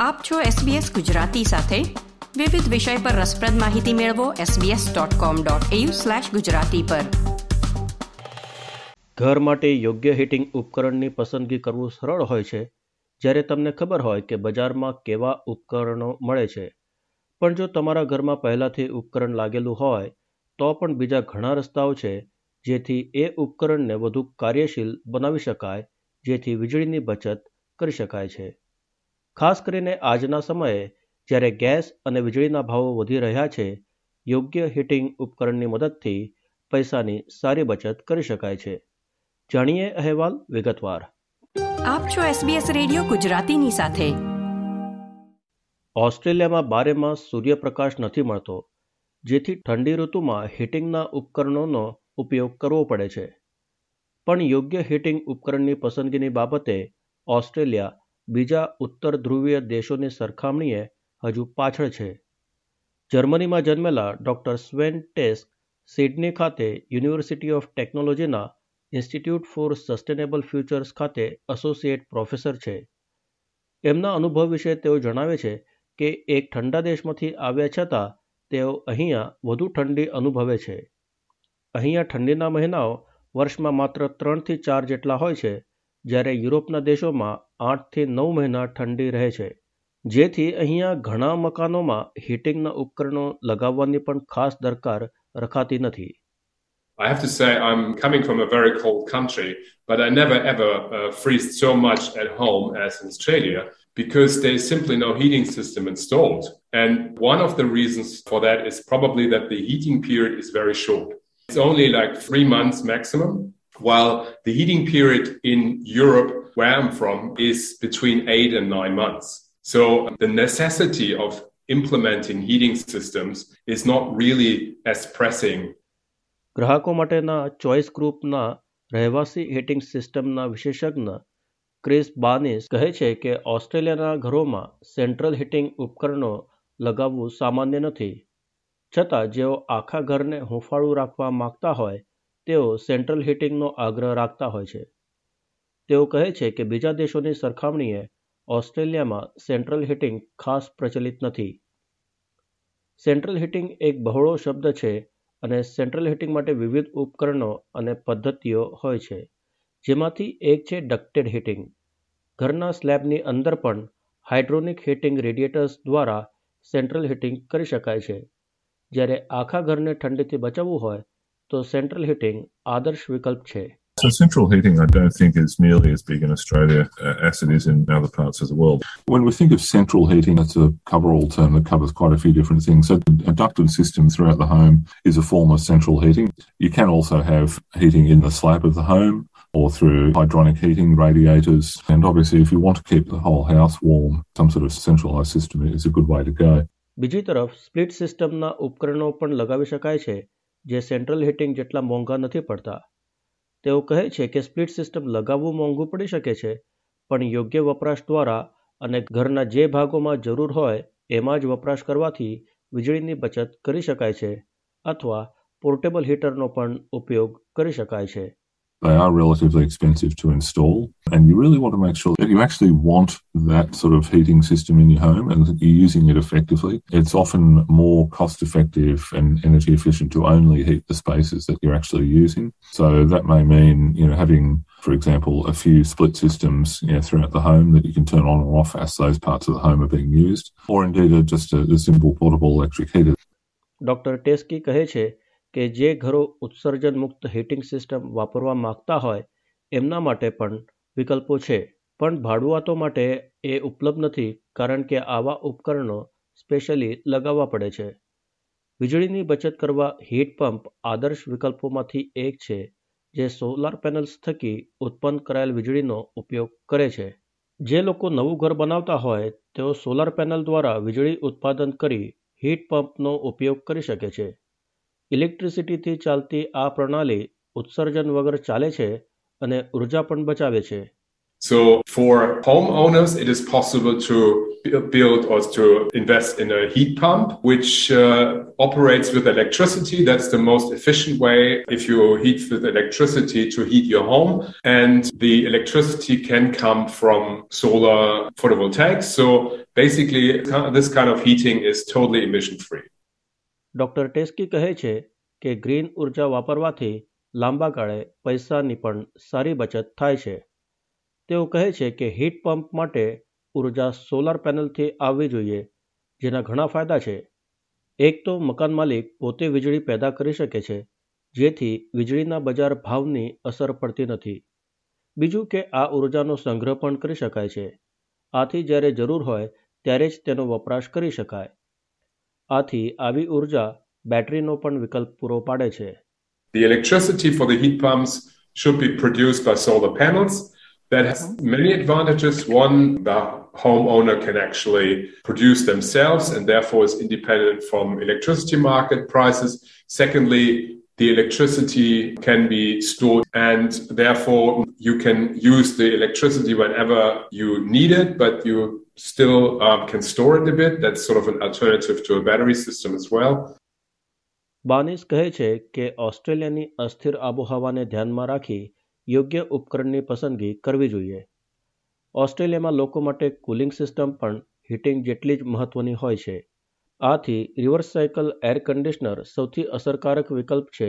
આપ છો SBS ગુજરાતી સાથે. વિવિધ વિષય પર રસપ્રદ માહિતી મેળવો sbs.com.au/gujarati પર. ઘર માટે યોગ્ય હીટિંગ ઉપકરણની પસંદગી કરવું સરળ હોય છે, જ્યારે તમને ખબર હોય કે બજારમાં કેવા ઉપકરણો મળે છે. પણ જો તમારા ઘરમાં પહેલાંથી ઉપકરણ લાગેલું હોય, તો પણ બીજા ઘણા રસ્તાઓ છે, જેથી એ ઉપકરણને વધુ કાર્યશીલ બનાવી શકાય, જેથી વીજળીની બચત કરી શકાય છે. ખાસ કરીને આજના સમયે જ્યારે ગેસ અને વીજળીના ભાવો વધી રહ્યા છે યોગ્ય હીટિંગ ઉપકરણની મદદથી પૈસાની સારી બચત કરી શકાય છે. જાણીએ અહેવાલ વિગતવાર. આપ છો SBS રેડિયો ગુજરાતીની સાથે. ઓસ્ટ્રેલિયામાં બારેમાં સૂર્યપ્રકાશ નથી મળતો જેથી ઠંડી ઋતુમાં હીટિંગના ઉપકરણોનો ઉપયોગ કરવો પડે છે. પણ યોગ્ય હીટિંગ ઉપકરણની પસંદગીની બાબતે ઓસ્ટ્રેલિયા બીજા ઉત્તર ધ્રુવીય દેશોની સરખામણીએ હજુ પાછળ છે. જર્મનીમાં જન્મેલા ડોક્ટર સ્વેન ટેસ્ક સિડની ખાતે યુનિવર્સિટી ઓફ ટેકનોલોજીના ઇન્સ્ટિટ્યૂટ ફોર સસ્ટેનેબલ ફ્યુચર્સ ખાતે એસોસિએટ પ્રોફેસર છે. એમના અનુભવ વિશે તેઓ જણાવે છે કે એક ઠંડા દેશમાંથી આવ્યા છતાં તેઓ અહીંયા વધુ ઠંડી અનુભવે છે. અહીંયા ઠંડીના મહિનાઓ વર્ષમાં માત્ર ત્રણથી ચાર જેટલા હોય છે જ્યારે યુરોપના દેશોમાં આઠથી નવ મહિના ઠંડી રહે છે જેથી અહીંયા ઘણા મકાનોમાં હીટિંગના ઉપકરણો લગાવવાની પણ ખાસ દરકાર રખાતી નથી I have to say, I'm coming from a very cold country, but I never ever uh, freeze so much at home as in Australia because there's simply no heating system installed. And one of the reasons for that is probably that the heating period is very short. It's only like three months maximum, while the heating period in Europe, where I'm from, is between eight and nine months. So the necessity of implementing heating systems is not really as pressing. ગ્રાહકો માટેના choice ગ્રુપના રહેવાસી heating સિસ્ટમના વિશેષજ્ઞ Chris બાનિસ કહે છે કે ઓસ્ટ્રેલિયાના ઘરોમાં સેન્ટ્રલ હીટિંગ ઉપકરણો લગાવવું સામાન્ય નથી છતાં જેઓ આખા ઘરને હૂંફાળું રાખવા માંગતા હોય તેઓ સેન્ટ્રલ હીટિંગનો આગ્રહ રાખતા હોય છે. તેઓ કહે છે કે બીજા દેશોની સરખામણીએ ઓસ્ટ્રેલિયામાં સેન્ટ્રલ હીટિંગ ખાસ પ્રચલિત નથી. સેન્ટ્રલ હીટિંગ એક બહોળો શબ્દ છે અને સેન્ટ્રલ હીટિંગ માટે વિવિધ ઉપકરણો અને પદ્ધતિઓ હોય છે, જેમાંથી એક છે ડક્ટેડ હીટિંગ. ઘરના સ્લેબની અંદર પણ હાઇડ્રોનિક હીટિંગ રેડિએટર્સ દ્વારા સેન્ટ્રલ હીટિંગ કરી શકાય છે. જ્યારે આખા ઘરને ઠંડીથી બચાવવું હોય તો સેન્ટ્રલ હીટિંગ આદર્શ વિકલ્પ છે So central heating, I don't think is nearly as big in Australia uh, as it is in other parts of the world. When we think of central heating, that's a cover-all term that covers quite a few different things. So a ducted system throughout the home is a form of central heating. You can also have heating in the slab of the home or through hydronic heating radiators. And obviously, if you want to keep the whole house warm, some sort of centralized system is a good way to go. બીજી તરફ split સિસ્ટમના ઉપકરણો પણ લગાવી શકાય છે જે central heating જેટલા મોંઘા નથી પડતા. તેઓ કહે છે કે સ્પ્લિટ સિસ્ટમ લગાવવું મોંઘું પડી શકે છે, પણ યોગ્ય વપરાશ દ્વારા અને ઘરના જે ભાગોમાં જરૂર હોય એમાં જ વપરાશ કરવાથી વીજળીની બચત કરી શકાય છે, અથવા પોર્ટેબલ હીટરનો પણ ઉપયોગ કરી શકાય છે. They are relatively expensive to install, and you really want to make sure that you actually want that sort of heating system in your home and that you're using it effectively. It's often more cost effective and energy efficient to only heat the spaces that you're actually using. So that may mean, you know, having, for example, a few split systems you know, throughout the home that you can turn on or off as those parts of the home are being used, or indeed a, just a, a simple portable electric heater. Doctor ટેસ્કી કહે છે કે જે ઘરો ઉત્સર્જન મુક્ત heating system વાપરવા માંગતા હોય, એમના માટે પણ વિકલ્પો છે. પણ ભાડુઆતો માટે એ ઉપલબ્ધ નથી, કારણ કે આવા ઉપકરણો સ્પેશિયલી લગાવવા પડે છે. વીજળીની બચત કરવા હીટ પંપ આદર્શ વિકલ્પોમાંથી એક છે, જે સોલાર પેનલ્સ થકી ઉત્પન્ન કરાયેલ વીજળીનો ઉપયોગ કરે છે. જે લોકો નવું ઘર બનાવતા હોય, તેઓ સોલાર પેનલ દ્વારા વીજળી ઉત્પાદન કરી હીટ પંપનો ઉપયોગ કરી શકે છે. ઇલેક્ટ્રિસિટીથી ચાલતી આ પ્રણાલી ઉત્સર્જન વગર ચાલે છે અને ઉર્જા પણ બચાવે છે So for homeowners, it is possible to build or to invest in a heat pump, which uh, operates with electricity. That's the most efficient way if you heat with electricity to heat your home. And the electricity can come from solar photovoltaics. So basically, this kind of heating is totally emission free. Doctor Teske કહે છે કે green ઊર્જા વાપરવાથી લાંબા ગાળે પૈસાની પણ સારી બચત થાય છે. તેઓ કહે છે કે હીટ પંપ માટે ઊર્જા સોલાર પેનલથી આવવી જોઈએ, જેના ઘણા ફાયદા છે. એક તો મકાન માલિક પોતે વીજળી પેદા કરી શકે છે, જેથી વીજળીના બજાર ભાવની અસર પડતી નથી. બીજું કે આ ઉર્જાનો સંગ્રહ પણ કરી શકાય છે. આથી જ્યારે જરૂર હોય, ત્યારે જ તેનો વપરાશ કરી શકાય. આથી આવી ઉર્જા બેટરીનો પણ વિકલ્પ પૂરો પાડે છે The electricity for the heat pumps should be produced by solar panels. That has many advantages. One, the homeowner can actually produce themselves and therefore is independent from electricity market prices. Secondly, the electricity can be stored and therefore you can use the electricity whenever you need it, but you still um, can store it a bit. That's sort of an alternative to a battery system as well. બાનિસ કહે છે કે ઓસ્ટ્રેલિયાની અસ્થિર આબોહવાને ધ્યાનમાં રાખી યોગ્ય ઉપકરણની પસંદગી કરવી જોઈએ ઓસ્ટ્રેલિયામાં લોકો માટે કુલિંગ સિસ્ટમ પણ હીટિંગ જેટલી જ મહત્વની હોય છે આથી રિવર્સ સાયકલ એર કન્ડિશનર સૌથી અસરકારક વિકલ્પ છે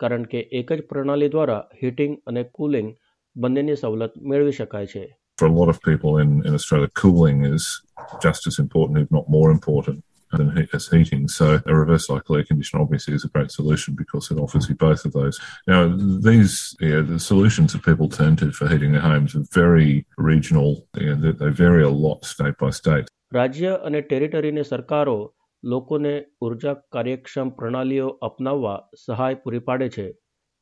કારણ કે એક જ પ્રણાલી દ્વારા હીટિંગ અને કુલિંગ બંનેની સવલત મેળવી શકાય છે For a lot of people in, in Australia, cooling is just as important, if not more important. than heat as heating. So a reverse cycle air conditioner obviously is a great solution because it offers you both of those. Now these yeah, the solutions that people turn to for heating their homes are very regional. Yeah, they, they vary a lot state by state. રાજ્ય અને ટેરિટરીની સરકારો લોકોને ઉર્જા કાર્યક્ષમ પ્રણાલીઓ અપનાવવા સહાય પૂરી પાડે છે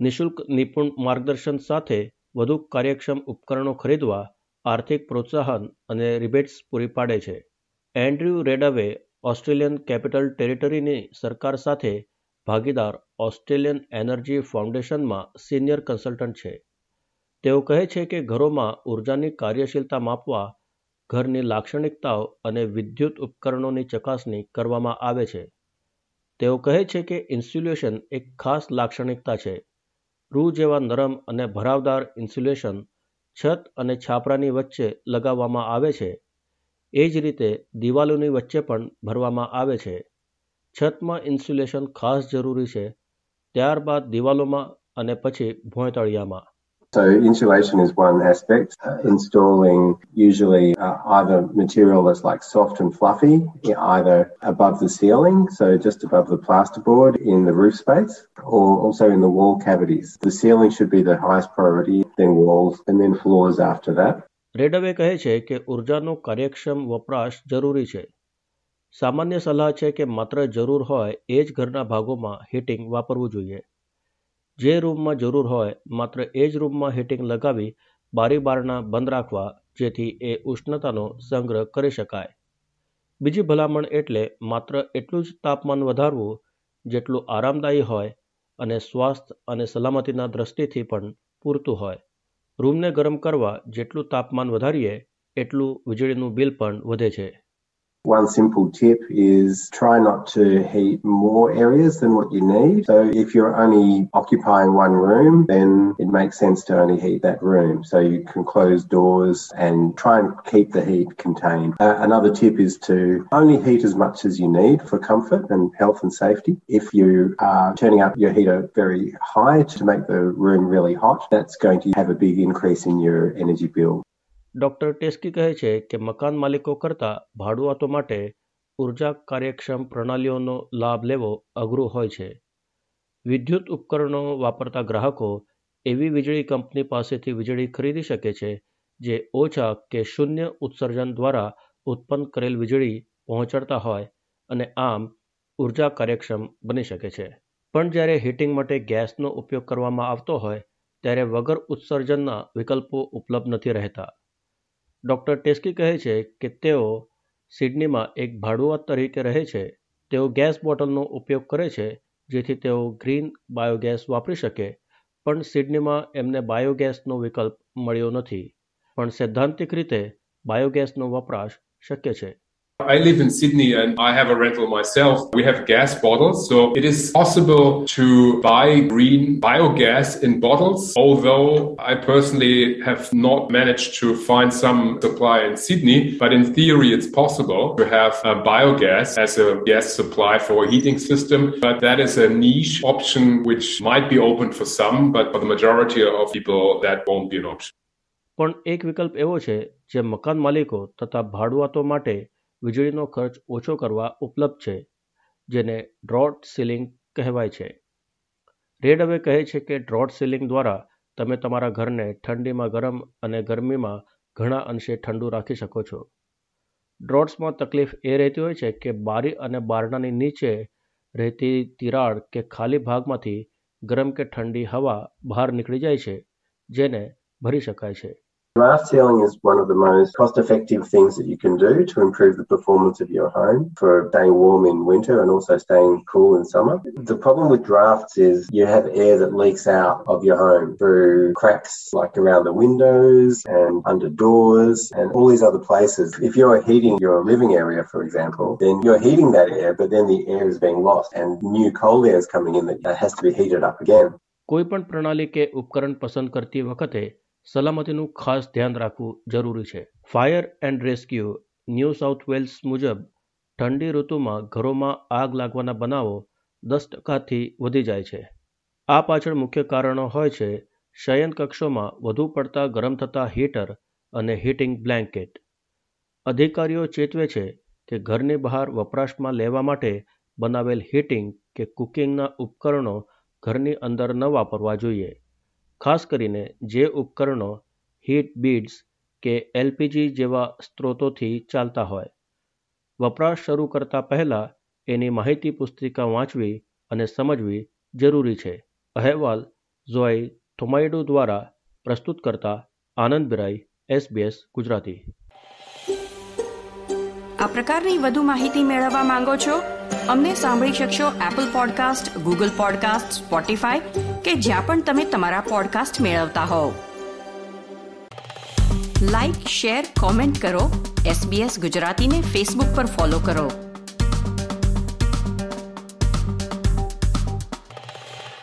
નિશુલ્ક નિપુણ માર્ગદર્શન સાથે વધુ કાર્યક્ષમ ઉપકરણો ખરીદવા આર્થિક પ્રોત્સાહન અને રિબેટ્સ પૂરી પાડે છે. એન્ડ્રુ રેડાવે ઓસ્ટ્રેલિયન કેપિટલ ટેરિટરીની સરકાર સાથે ભાગીદાર ઓસ્ટ્રેલિયન એનર્જી ફાઉન્ડેશનમાં સિનિયર કન્સલ્ટન્ટ છે. તેઓ કહે છે કે ઘરોમાં ઉર્જાની કાર્યશીલતા માપવા, ઘરની લાક્ષણિકતાઓ અને વિદ્યુત ઉપકરણોની ચકાસણી કરવામાં આવે છે. તેઓ કહે છે કે ઇન્સ્યુલેશન એક ખાસ લાક્ષણિકતા છે. રૂ જેવા નરમ અને ભરાવદાર ઇન્સ્યુલેશન છત અને છાપરાની વચ્ચે લગાવવામાં આવે છે. એ જ રીતે દિવાલોની વચ્ચે પણ ભરવામાં આવે છે. છતમાં ઇન્સ્યુલેશન ખાસ જરૂરી છે. ત્યારબાદ દિવાલોમાં અને પછી ભોંયતળિયામાં. So insulation is one aspect. Uh, installing usually uh, either material that's like soft and fluffy, either above the ceiling, so just above the plasterboard in the roof space, or also in the wall cavities. The ceiling should be the highest priority, then walls, and then floors after that. રેડવે કહે છે કે ઉર્જાનો કાર્યક્ષમ વપરાશ જરૂરી છે સામાન્ય સલાહ છે કે માત્ર જરૂર હોય એ જ ઘરના ભાગોમાં હીટિંગ વાપરવું જોઈએ જે રૂમમાં જરૂર હોય, માત્ર એ જ રૂમમાં હીટિંગ લગાવી બારી બારણા બંધ રાખવા, જેથી એ ઉષ્ણતાનો સંગ્રહ કરી શકાય. બીજી ભલામણ એટલે માત્ર એટલું જ તાપમાન વધારવું જેટલું આરામદાયી હોય અને સ્વાસ્થ્ય અને સલામતીના દ્રષ્ટિથી પણ પૂરતું હોય. રૂમને ગરમ કરવા જેટલું તાપમાન વધારીએ, એટલું વીજળીનું બિલ પણ વધે છે. One simple tip is try not to heat more areas than what you need. So if you're only occupying one room, then it makes sense to only heat that room. So you can close doors and try and keep the heat contained. Uh, another tip is to only heat as much as you need for comfort and health and safety. If you are turning up your heater very high to make the room really hot, that's going to have a big increase in your energy bill. Doctor Teske કહે છે કે મકાન માલિકો કરતાં ભાડુઆતો માટે ઊર્જા કાર્યક્ષમ પ્રણાલીઓનો લાભ લેવો અઘરું હોય છે. વિદ્યુત ઉપકરણો વાપરતા ગ્રાહકો એવી વીજળી કંપની પાસેથી વીજળી ખરીદી શકે છે જે ઓછા કે શૂન્ય ઉત્સર્જન દ્વારા ઉત્પન્ન કરેલ વીજળી પહોંચાડતા હોય અને આમ ઊર્જા કાર્યક્ષમ બની શકે છે. પણ જ્યારે હીટિંગ માટે ગેસનો ઉપયોગ કરવામાં આવતો હોય, ત્યારે વગર ઉત્સર્જનના વિકલ્પો ઉપલબ્ધ નથી રહેતા. ડૉક્ટર ટેસ્કી કહે છે કે તેઓ સિડનીમાં એક ભાડુઆત તરીકે રહે છે. તેઓ ગેસ બોટલનો ઉપયોગ કરે છે, જેથી તેઓ ગ્રીન બાયોગેસ વાપરી શકે, પણ સિડનીમાં એમને બાયોગેસનો વિકલ્પ મળ્યો નથી. પણ સૈદ્ધાંતિક રીતે બાયોગેસનો વપરાશ શક્ય છે. I live in Sydney and I have a rental myself. We have gas bottles, so it is possible to buy green biogas in bottles. Although I personally have not managed to find some supply in Sydney, but in theory it's possible to have biogas as a gas supply for a heating system. But that is a niche option which might be open for some, but for the majority of people that won't be an option. પણ એક વિકલ્પ એવો છે જે મકાન માલિકો તથા ભાડુઆતો માટે વીજળીનો ખર્ચ ઓછો કરવા ઉપલબ્ધ છે, જેને ડ્રોટ સીલિંગ કહેવાય છે. રેડ હવે કહે છે કે ડ્રોટ સીલિંગ દ્વારા તમે તમારા ઘરને ઠંડીમાં ગરમ અને ગરમીમાં ઘણા અંશે ઠંડુ રાખી શકો છો. ડ્રોટ્સમાં તકલીફ એ રહેતી હોય છે કે બારી અને બારણાની નીચે રહેતી તિરાડ કે ખાલી ભાગમાંથી ગરમ કે ઠંડી હવા બહાર નીકળી જાય છે, જેને ભરી શકાય છે. Draft sealing is one of the most cost effective things that you can do to improve the performance of your home for staying warm in winter and also staying cool in summer. The problem with drafts is you have air that leaks out of your home through cracks like around the windows and under doors and all these other places. If you're heating your living area, for example, then you're heating that air, but then the air is being lost and new cold air is coming in that has to be heated up again. કોઈ પણ પ્રણાલી કે ઉપકરણ પસંદ કરતી વખતે સલામતીનું ખાસ ધ્યાન રાખવું જરૂરી છે. Fire and rescue, New South Wales મુજબ, ઠંડી ઋતુમાં ઘરોમાં આગ લાગવાના બનાવો દસ ટકાથી વધી જાય છે. આ પાછળ મુખ્ય કારણો હોય છે, શયન કક્ષોમાં વધુ પડતા ગરમ થતા હીટર અને હીટિંગ બ્લેન્કેટ. અધિકારીઓ ચેતવે છે કે ઘરની બહાર વપરાશમાં લેવા માટે બનાવેલ હીટિંગ કે કુકિંગના ઉપકરણો ઘરની અંદર ન વાપરવા જોઈએ. ખાસ કરીને જે ઉપકરણો હીટ બીડ્સ કે એલપીજી જેવા સ્ત્રોતોથી ચાલતા હોય. વપરાશ શરૂ કરતા પહેલા એની માહિતી પુસ્તિકા વાંચવી અને સમજવી જરૂરી છે. અહેવાલ ઝોઈ થોમાઇડો દ્વારા પ્રસ્તુત કરતા આનંદ બિરાઈ એસબીએસ ગુજરાતી. આ પ્રકારની વધુ માહિતી મેળવવા માંગો છો? અમને સાંભળી શકશો Apple podcast Google podcast Spotify કે જ્યાં પણ તમે તમારા પોડકાસ્ટ મેળવતા હોવ. લાઇક શેર કોમેન્ટ કરો. એસબીએસ ગુજરાતીને ફેસબુક પર ફોલો કરો.